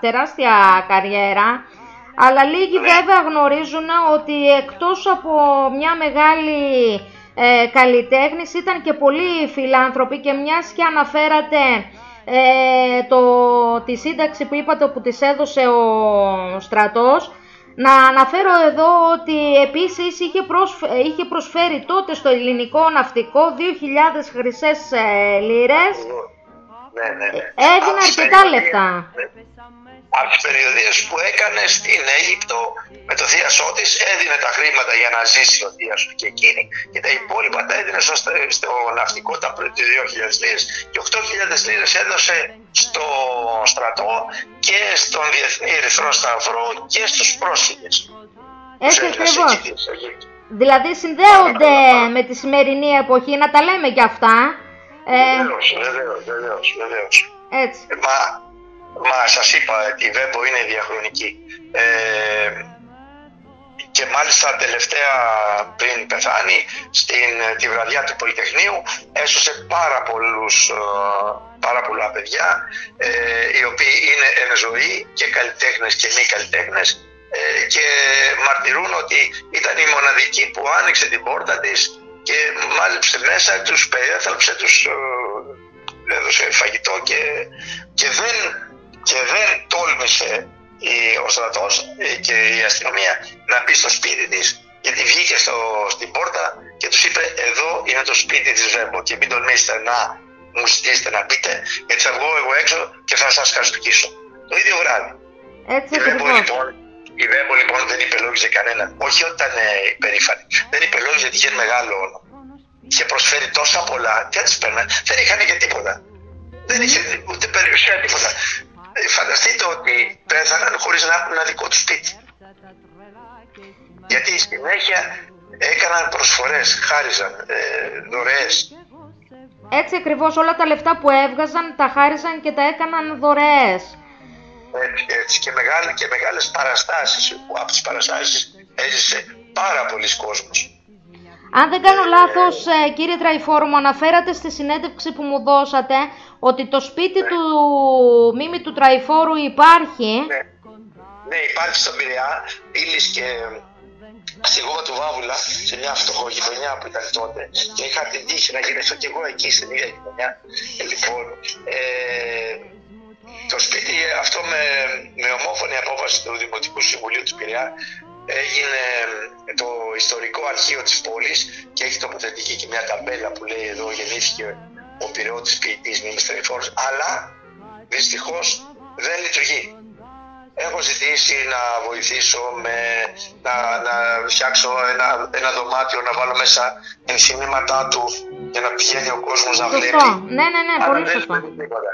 τεράστια καριέρα. Αλλά λίγοι βέβαια γνωρίζουν ότι εκτός από μια μεγάλη ε, καλλιτέχνης ήταν και πολλοί φιλάνθρωποι και μιας και αναφέρατε ε, το, τη σύνταξη που είπατε που της έδωσε ο στρατός να αναφέρω εδώ ότι επίσης είχε, πρόσφε- είχε προσφέρει τότε στο ελληνικό ναυτικό 2.000 χρυσές ε, λίρες. Ναι, ναι, ναι. Έδινε Από τις αρκετά περιοδίες- λεφτά. Από τις περιοδίες που έκανε στην Αίγυπτο με το θείασό της έδινε τα χρήματα για να ζήσει ο θείας του και εκείνη και τα υπόλοιπα τα έδινε στο, στο ναυτικό τα πρώτα 2.000 λίρες και 8.000 λίρες έδωσε στο στρατό και στον Διεθνή Ερυθρό Σταυρό και στους πρόσφυγες. Έτσι Τους έδινε ακριβώς. εκεί στο Αιγύπτο. Δηλαδή συνδέονται με τη σημερινή εποχή, να τα λέμε κι αυτά. Ε, Βεβαίως, βεβαίως, βεβαίως, βεβαίως. έτσι. Μα, μα σας είπα, η Βέμπο είναι διαχρονική. Ε, και μάλιστα τελευταία πριν πεθάνει, στην, τη βραδιά του Πολυτεχνείου, έσωσε πάρα, πολλούς, ε, πάρα πολλά παιδιά, ε, οι οποίοι είναι εν ζωή και καλλιτέχνες και μη καλλιτέχνες ε, και μαρτυρούν ότι ήταν η μοναδική που άνοιξε την πόρτα της και μάλεψε μέσα, τους περιέθαλψε, τους ε, έδωσε φαγητό και, και, δεν, και δεν τόλμησε η, ο στρατός ε, και η αστυνομία να μπει στο σπίτι της γιατί βγήκε στο, στην πόρτα και τους είπε εδώ είναι το σπίτι της Βέμπο και μην τολμήσετε να μου ζητήσετε να μπείτε γιατί θα βγω εγώ έξω και θα σας καστοκίσω. Το ίδιο βράδυ. Έτσι Η Βέμπο ακριβώς. λοιπόν, η Βέμπο, λοιπόν δεν υπελόγιζε κανέναν. Όχι ότι ήταν ε, υπερήφανη. Δεν υπελόγιζε ότι είχε μεγάλο όνομα. Είχε προσφέρει τόσα πολλά και έτσι παίρναν. Δεν είχαν και τίποτα. Δεν είχε ούτε περιουσία τίποτα. Ε, Φανταστείτε ότι πέθαναν χωρίς να έχουν ένα δικό τους σπίτι. Γιατί συνέχεια έκαναν προσφορές, χάριζαν, ε, δωρεές. Έτσι ακριβώς όλα τα λεφτά που έβγαζαν τα χάριζαν και τα έκαναν δωρεές. Έτσι, έτσι, και, μεγάλη, και μεγάλες παραστάσεις. που Από τις παραστάσεις έζησε πάρα πολλοί κόσμος. Αν δεν κάνω λάθος, ε, κύριε Τραϊφόρο, μου αναφέρατε στη συνέντευξη που μου δώσατε ότι το σπίτι του Μίμη του Τραϊφόρου υπάρχει. Ναι, υπάρχει στον Πειραιά, Ήλις και στη Γόβα του Βάβουλα, σε μια φτωχογειτονιά που ήταν τότε. Και είχα την τύχη να γεννηθώ και εγώ εκεί, στην ίδια γειτονιά. Ε, λοιπόν, ε, το σπίτι αυτό με, με ομόφωνη απόφαση του Δημοτικού Συμβουλίου του Πειραιά έγινε το ιστορικό αρχείο της πόλης και έχει τοποθετηθεί και μια ταμπέλα που λέει εδώ γεννήθηκε ο πυρεώτης ποιητής Μίμης Τραϊφόρος, αλλά δυστυχώς δεν λειτουργεί. Έχω ζητήσει να βοηθήσω με, να, να φτιάξω ένα, ένα δωμάτιο, να βάλω μέσα ενθυμήματά του για να πηγαίνει ο κόσμος να βλέπει. Σωστό. Ναι, ναι, ναι, Αλλά πολύ δεν σωστό. υπάρχει τίποτα.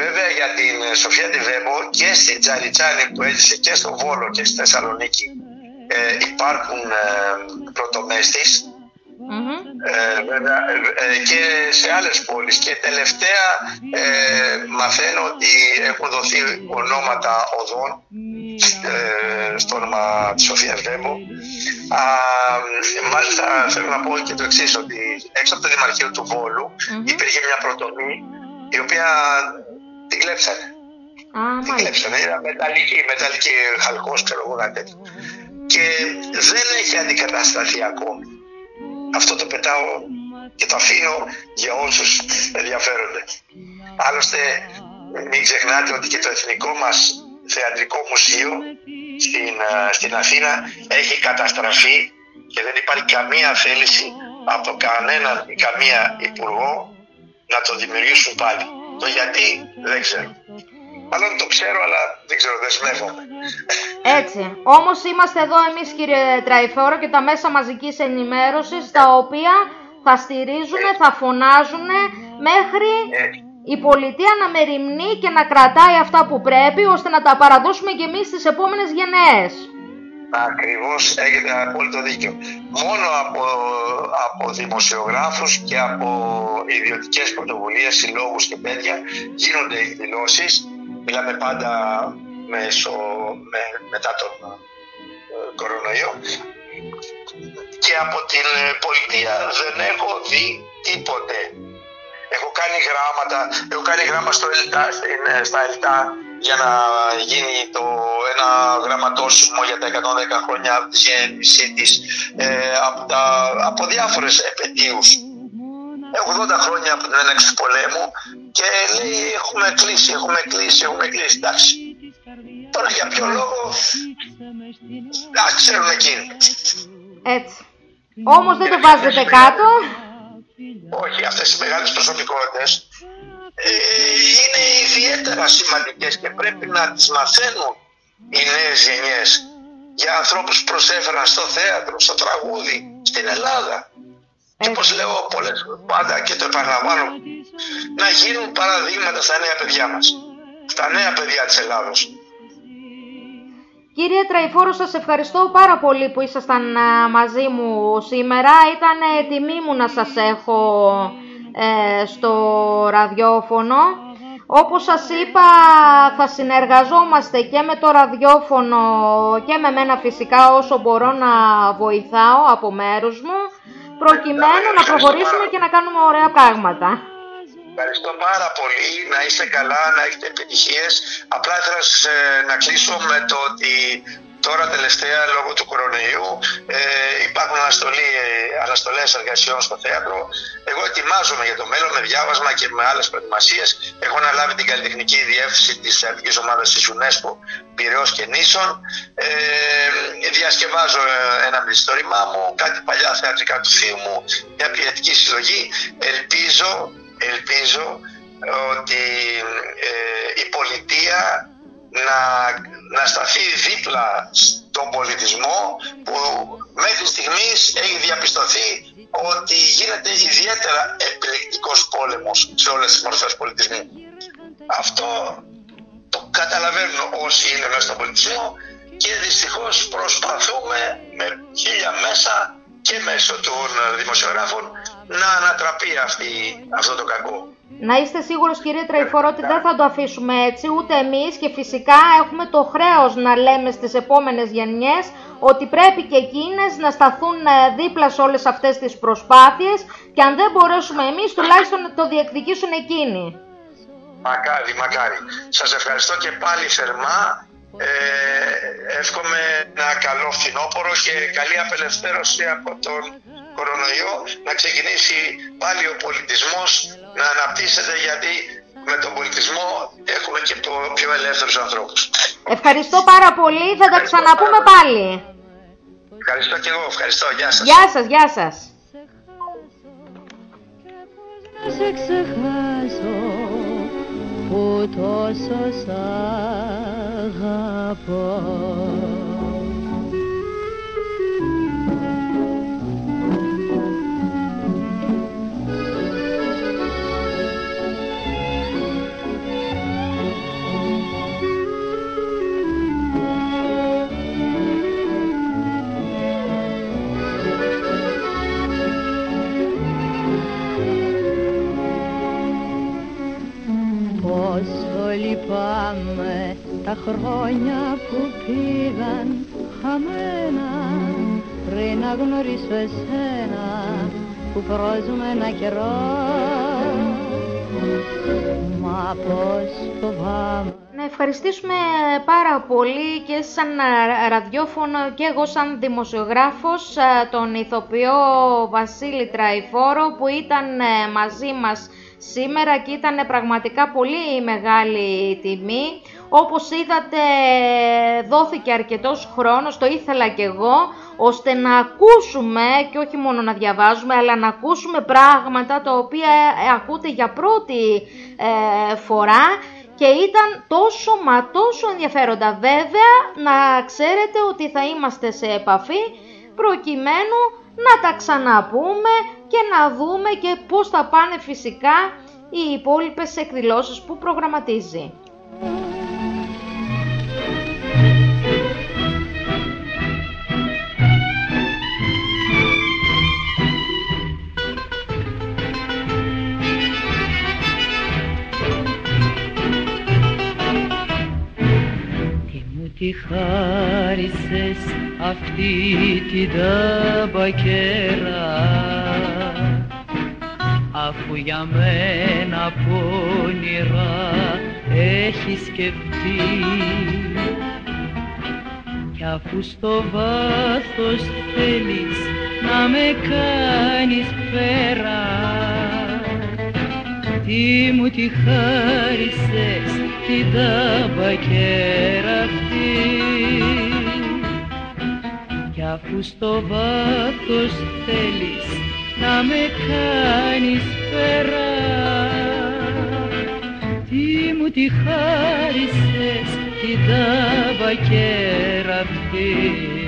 Βέβαια για την ε, Σοφία Τιβέμπο και στην Τζαριτσάνη που έζησε και στο Βόλο και στη Θεσσαλονίκη ε, υπάρχουν ε, πρωτομέστης ε, βέβαια, ε, ε, και σε άλλες πόλεις. Και τελευταία ε, μαθαίνω ότι έχουν δοθεί ονόματα οδών ε, στο όνομα της Σοφίας Βέμπο Α, μάλιστα θέλω να πω και το εξής ότι έξω από το Δημαρχείο του βολου υπήρχε μια πρωτομή η οποία την κλέψανε. Α, Την κλέψανε, ήταν μεταλλική, μεταλλική χαλκός, ξέρω εγώ κάτι τέτοιο. και δεν έχει αντικατασταθεί ακόμη. Αυτό το πετάω και το αφήνω για όσους ενδιαφέρονται. Άλλωστε μην ξεχνάτε ότι και το εθνικό μας θεατρικό μουσείο στην, ε, στην Αθήνα έχει καταστραφεί και δεν υπάρχει καμία θέληση από κανέναν ή καμία υπουργό να το δημιουργήσουν πάλι. Το γιατί δεν ξέρω. Μάλλον το ξέρω, αλλά δεν ξέρω, δεσμεύομαι. Έτσι. Όμως είμαστε εδώ εμείς κύριε Τραϊφόρο και τα μέσα μαζικής ενημέρωσης τα οποία θα στηρίζουν, θα φωνάζουν μέχρι η πολιτεία να μεριμνεί και να κρατάει αυτά που πρέπει ώστε να τα παραδώσουμε και εμείς στις επόμενες γενναίες. Ακριβώς έχετε απόλυτο δίκιο. Μόνο από, από δημοσιογράφους και από ιδιωτικές πρωτοβουλίες, συλλόγους και τέτοια γίνονται οι δηλώσεις. Μιλάμε πάντα μέσω, με, μετά τον ε, κορονοϊό. Και από την ε, πολιτεία δεν έχω δει τίποτε. Έχω κάνει γράμματα, έχω κάνει γράμμα στο ΕΛΤΑ, στην, ε, στα ΕΛΤΑ για να γίνει το ένα γραμματόσημο για τα 110 χρόνια από της γέννησής της ε, από, τα, από διάφορες επαιτίους. 80 χρόνια από την έναξη του πολέμου και λέει έχουμε κλείσει, έχουμε κλείσει, έχουμε κλείσει. Εντάξει. Τώρα για ποιο λόγο να ξέρουν εκείνοι. Έτσι. Όμως δεν το βάζετε κάτω. Όχι, αυτές οι μεγάλες προσωπικότητες ε, είναι ιδιαίτερα σημαντικές και πρέπει να τις μαθαίνουν οι νέες γενιές για ανθρώπους που προσέφεραν στο θέατρο, στο τραγούδι, στην Ελλάδα. Και όπως λέω πολλές πάντα και το επαναλαμβάνω, να γίνουν παραδείγματα στα νέα παιδιά μας, στα νέα παιδιά της Ελλάδος. Κύριε Τραϊφόρο, σας ευχαριστώ πάρα πολύ που ήσασταν α, μαζί μου σήμερα. Ήταν τιμή μου να σας έχω ε, στο ραδιόφωνο. Όπως σας είπα θα συνεργαζόμαστε και με το ραδιόφωνο και με μένα φυσικά όσο μπορώ να βοηθάω από μέρους μου προκειμένου να προχωρήσουμε και να κάνουμε ωραία πράγματα. Ευχαριστώ πάρα πολύ, να είστε καλά, να έχετε επιτυχίες. Απλά ήθελα να σας, ε, να κλείσω με το ότι τώρα τελευταία λόγω του κορονοϊού ε, υπάρχουν αναστολή, ε, αναστολές εργασιών στο θέατρο. Εγώ ετοιμάζομαι για το μέλλον με διάβασμα και με άλλες προετοιμασίες. Έχω αναλάβει την καλλιτεχνική διεύθυνση της θεατρικής ομάδας της UNESCO Πυραιός και Νήσων. Ε, διασκευάζω ε, ένα μυθιστόρημά μου, κάτι παλιά θεατρικά του θείου μου, μια ποιητική συλλογή. Ελπίζω, ελπίζω ότι ε, η πολιτεία να, να σταθεί δίπλα στον πολιτισμό που μέχρι στιγμής έχει διαπιστωθεί ότι γίνεται ιδιαίτερα επιλεκτικός πόλεμος σε όλες τις μορφές πολιτισμού. Αυτό το καταλαβαίνουν όσοι είναι μέσα στον πολιτισμό και δυστυχώς προσπαθούμε με χίλια μέσα και μέσω των δημοσιογράφων να ανατραπεί αυτή, αυτό το κακό. Να είστε σίγουρος κύριε Τραϊφόρο ότι δεν θα το αφήσουμε έτσι ούτε εμείς και φυσικά έχουμε το χρέος να λέμε στις επόμενες γενιές ότι πρέπει και εκείνες να σταθούν ε, δίπλα σε όλες αυτές τις προσπάθειες και αν δεν μπορέσουμε εμείς τουλάχιστον να το διεκδικήσουν εκείνοι. Μακάρι, μακάρι. Σας ευχαριστώ και πάλι θερμά. Ε, εύχομαι ένα καλό φθινόπωρο και καλή απελευθέρωση από τον κορονοϊό να ξεκινήσει πάλι ο πολιτισμός να αναπτύσσεται γιατί με τον πολιτισμό έχουμε και το πιο ελεύθερους ανθρώπους. Ευχαριστώ πάρα πολύ, θα τα ξαναπούμε πάλι. Ευχαριστώ και εγώ, ευχαριστώ. Γεια σας. Γεια σας, γεια σας. Τόσο σ' αγαπώ χρόνια που πήγαν χαμένα πριν να γνωρίσω εσένα που πρόζουμε ένα καιρό Μα πως φοβάμαι Ναι ευχαριστήσουμε πάρα πολύ και σαν ραδιόφωνο και εγώ σαν δημοσιογράφος τον ηθοποιό Βασίλη Τραϊφόρο που ήταν μαζί μας σήμερα και ήταν πραγματικά πολύ μεγάλη τιμή. Όπως είδατε δόθηκε αρκετός χρόνος, το ήθελα και εγώ, ώστε να ακούσουμε και όχι μόνο να διαβάζουμε, αλλά να ακούσουμε πράγματα τα οποία ακούτε για πρώτη ε, φορά και ήταν τόσο μα τόσο ενδιαφέροντα. Βέβαια να ξέρετε ότι θα είμαστε σε επαφή προκειμένου να τα ξαναπούμε και να δούμε και πώς θα πάνε φυσικά οι υπόλοιπες εκδηλώσεις που προγραμματίζει. Τι χάρισες αυτή την ταμπακέρα αφού για μένα πόνιρα έχεις σκεφτεί κι αφού στο βάθος θέλεις να με κάνεις πέρα τι μου τη χάρισες την ταμπακέρα αυτή. Κι αφού στο βάθος θέλεις να με κάνεις πέρα τι μου τη χάρισες την ταμπακέρα αυτή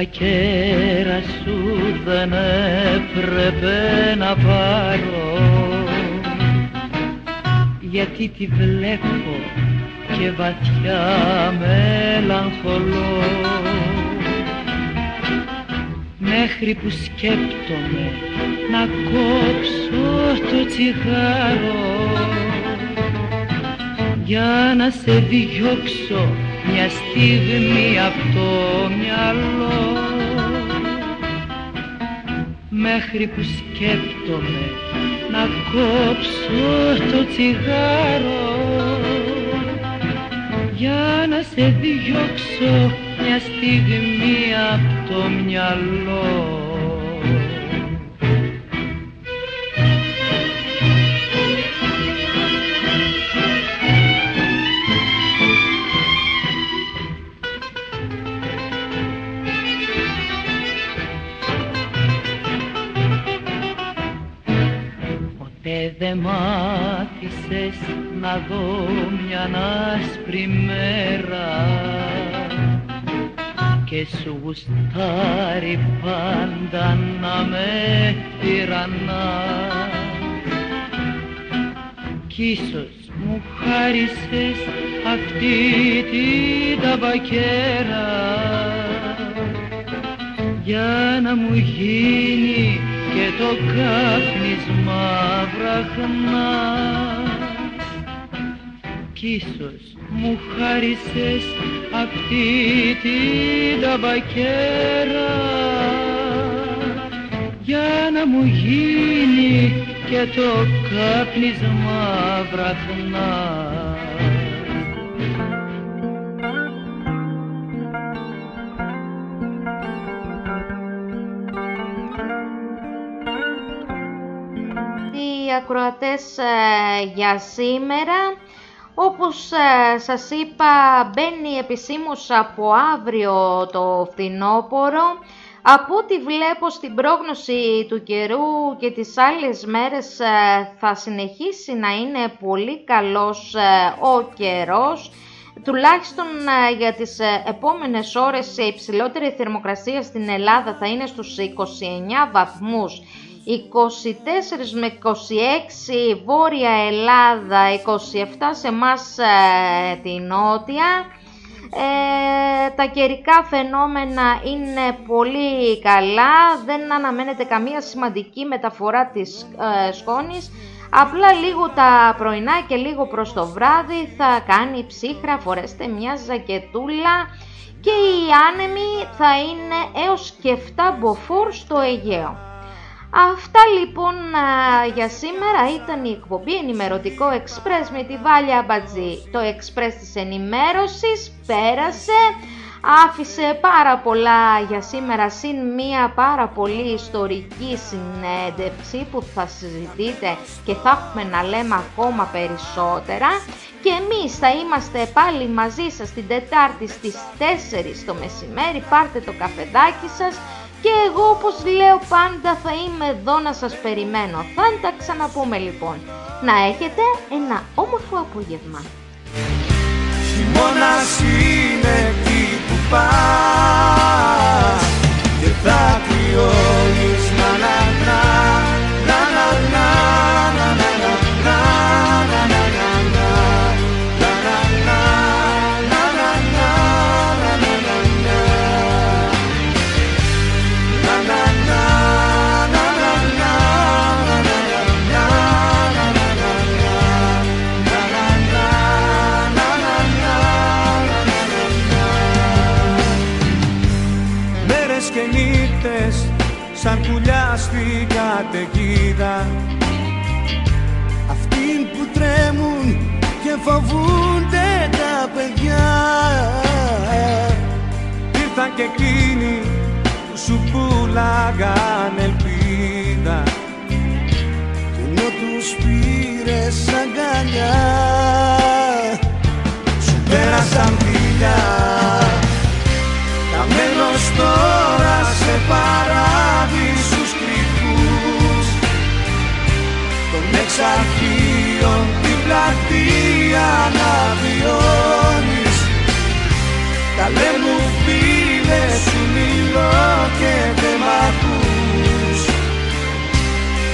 μπακέρα σου δεν έπρεπε να πάρω. Γιατί τη βλέπω και βαθιά μελαγχολώ. Μέχρι που σκέπτομαι να κόψω το τσιγάρο. Για να σε διώξω μια στιγμή από το μυαλό. Μέχρι που σκέπτομαι να κόψω το τσιγάρο. Για να σε διώξω μια στιγμή από το μυαλό άφησες να δω μια άσπρη μέρα και σου γουστάρει πάντα να με τυραννά κι ίσως μου χάρισες αυτή την ταμπακέρα για να μου γίνει και το κάπνισμα βραχνά. κι ίσως μου χάρισες αυτή την ταμπακέρα για να μου γίνει και το κάπνισμα βραχνά ακροατές ε, για σήμερα. Όπως ε, σας είπα μπαίνει επισήμως από αύριο το φθινόπωρο. Από ό,τι βλέπω στην πρόγνωση του καιρού και τις άλλες μέρες ε, θα συνεχίσει να είναι πολύ καλός ο καιρός. Τουλάχιστον για τις επόμενες ώρες η υψηλότερη θερμοκρασία στην Ελλάδα θα είναι στους 29 βαθμούς 24 με 26 Βόρεια Ελλάδα, 27 σε μας ε, τη Νότια. Ε, τα καιρικά φαινόμενα είναι πολύ καλά, δεν αναμένεται καμία σημαντική μεταφορά της ε, σκόνης, Απλά λίγο τα πρωινά και λίγο προς το βράδυ θα κάνει ψύχρα, φορέστε μια ζακετούλα και οι άνεμοι θα είναι έως και 7 μποφόρ στο Αιγαίο. Αυτά λοιπόν για σήμερα ήταν η εκπομπή ενημερωτικό Express με τη Βάλια Μπατζή. Το Express της ενημέρωσης πέρασε, άφησε πάρα πολλά για σήμερα συν μία πάρα πολύ ιστορική συνέντευξη που θα συζητείτε και θα έχουμε να λέμε ακόμα περισσότερα και εμείς θα είμαστε πάλι μαζί σας την Τετάρτη στις 4 το μεσημέρι, πάρτε το καφεδάκι σας και εγώ όπως λέω πάντα θα είμαι εδώ να σας περιμένω. Θα τα ξαναπούμε λοιπόν. Να έχετε ένα όμορφο απόγευμα. Χειμώνας είναι εκεί που πας Και θα κρυώνεις φοβούνται τα παιδιά. Ήρθαν και εκείνοι που σου πουλάγαν ελπίδα. Κι ενώ τους πήρες αγκαλιά Σου πέρασαν φιλιά. Καμένος τώρα σε παράδεισους κρυφούς. Των εξαρχείων την πλατεία να βιώνεις Καλέ μου φίλε σου μιλώ και δεν μ' ακούς.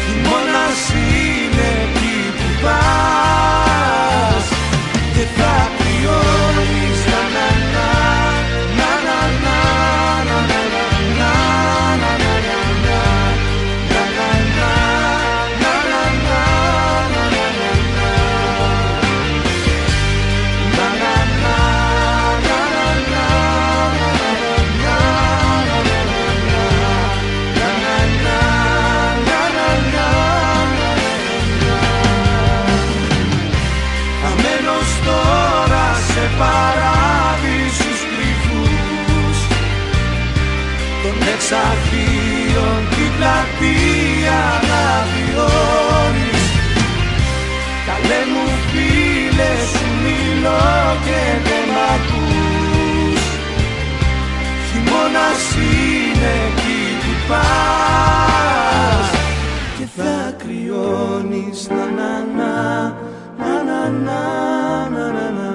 Χειμώνας είναι εκεί που πας ένας είναι Και θα κρυώνεις να να να να να να να.